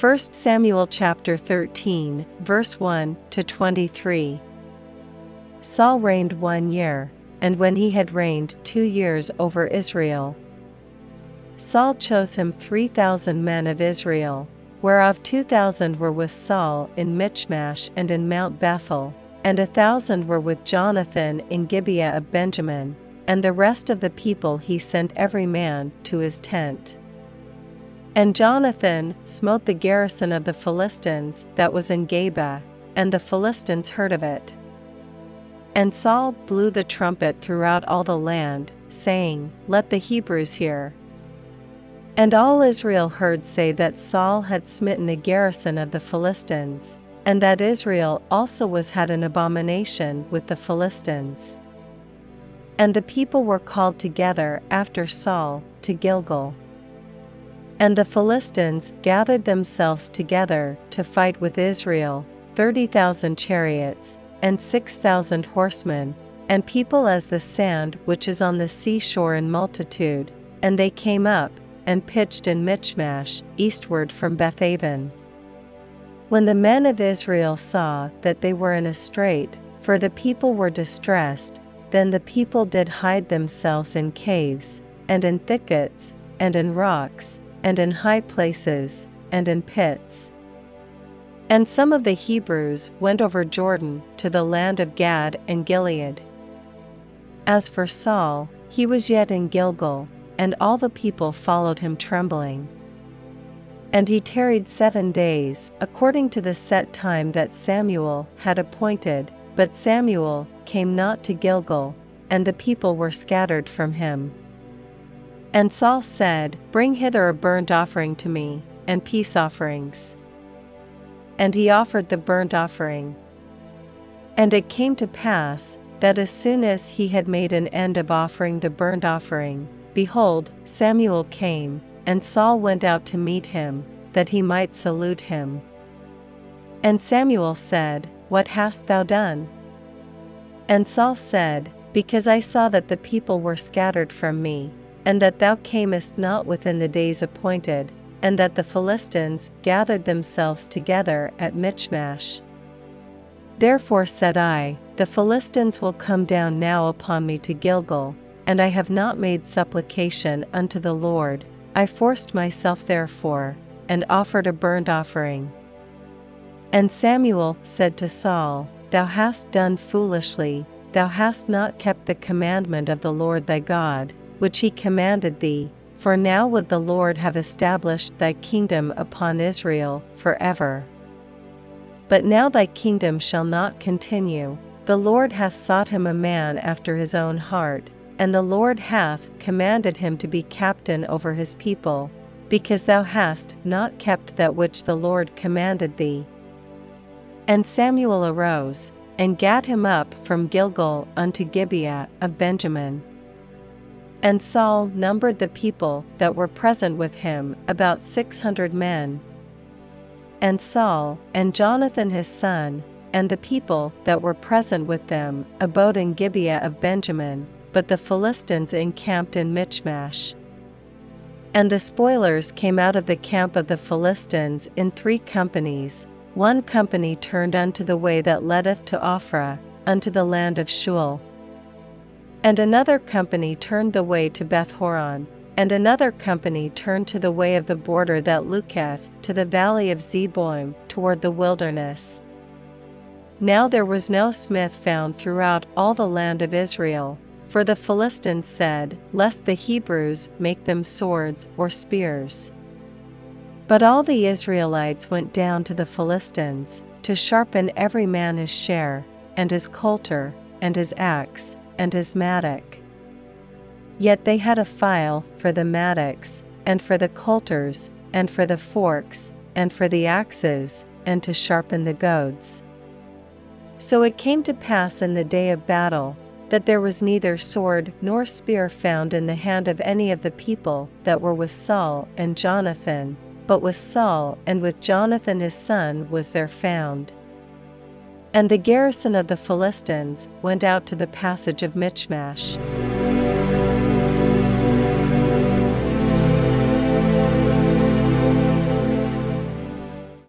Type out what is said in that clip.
1 Samuel chapter 13, verse 1 to 23. Saul reigned one year, and when he had reigned two years over Israel, Saul chose him three thousand men of Israel, whereof two thousand were with Saul in Michmash and in Mount Bethel, and a thousand were with Jonathan in Gibeah of Benjamin, and the rest of the people he sent every man to his tent. And Jonathan smote the garrison of the Philistines that was in Geba, and the Philistines heard of it. And Saul blew the trumpet throughout all the land, saying, Let the Hebrews hear. And all Israel heard say that Saul had smitten a garrison of the Philistines, and that Israel also was had an abomination with the Philistines. And the people were called together after Saul to Gilgal. And the Philistines gathered themselves together to fight with Israel, thirty thousand chariots, and six thousand horsemen, and people as the sand which is on the seashore in multitude, and they came up, and pitched in Michmash, eastward from Bethaven. When the men of Israel saw that they were in a strait, for the people were distressed, then the people did hide themselves in caves, and in thickets, and in rocks, and in high places, and in pits. And some of the Hebrews went over Jordan to the land of Gad and Gilead. As for Saul, he was yet in Gilgal, and all the people followed him trembling. And he tarried seven days, according to the set time that Samuel had appointed, but Samuel came not to Gilgal, and the people were scattered from him. And Saul said, Bring hither a burnt offering to me, and peace offerings. And he offered the burnt offering. And it came to pass, that as soon as he had made an end of offering the burnt offering, behold, Samuel came, and Saul went out to meet him, that he might salute him. And Samuel said, What hast thou done? And Saul said, Because I saw that the people were scattered from me, and that thou camest not within the days appointed, and that the Philistines gathered themselves together at Michmash. Therefore said I, The Philistines will come down now upon me to Gilgal, and I have not made supplication unto the Lord, I forced myself therefore, and offered a burnt offering. And Samuel said to Saul, Thou hast done foolishly, thou hast not kept the commandment of the Lord thy God, which he commanded thee, for now would the Lord have established thy kingdom upon Israel for ever. But now thy kingdom shall not continue, the Lord hath sought him a man after his own heart, and the Lord hath commanded him to be captain over his people, because thou hast not kept that which the Lord commanded thee. And Samuel arose, and gat him up from Gilgal unto Gibeah of Benjamin. And Saul numbered the people that were present with him about six hundred men. And Saul, and Jonathan his son, and the people that were present with them, abode in Gibeah of Benjamin, but the Philistines encamped in Michmash. And the spoilers came out of the camp of the Philistines in three companies, one company turned unto the way that leadeth to Ophrah, unto the land of Shual. And another company turned the way to Bethhoron, and another company turned to the way of the border that looketh to the valley of Zeboim toward the wilderness. Now there was no smith found throughout all the land of Israel, for the Philistines said, Lest the Hebrews make them swords or spears. But all the Israelites went down to the Philistines, to sharpen every man his share, and his coulter, and his axe, and his. Yet they had a file for the mattocks, and for the coulters, and for the forks, and for the axes, and to sharpen the goads. So it came to pass in the day of battle, that there was neither sword nor spear found in the hand of any of the people that were with Saul and Jonathan, but with Saul and with Jonathan his son was there found. And the garrison of the Philistines went out to the passage of Michmash.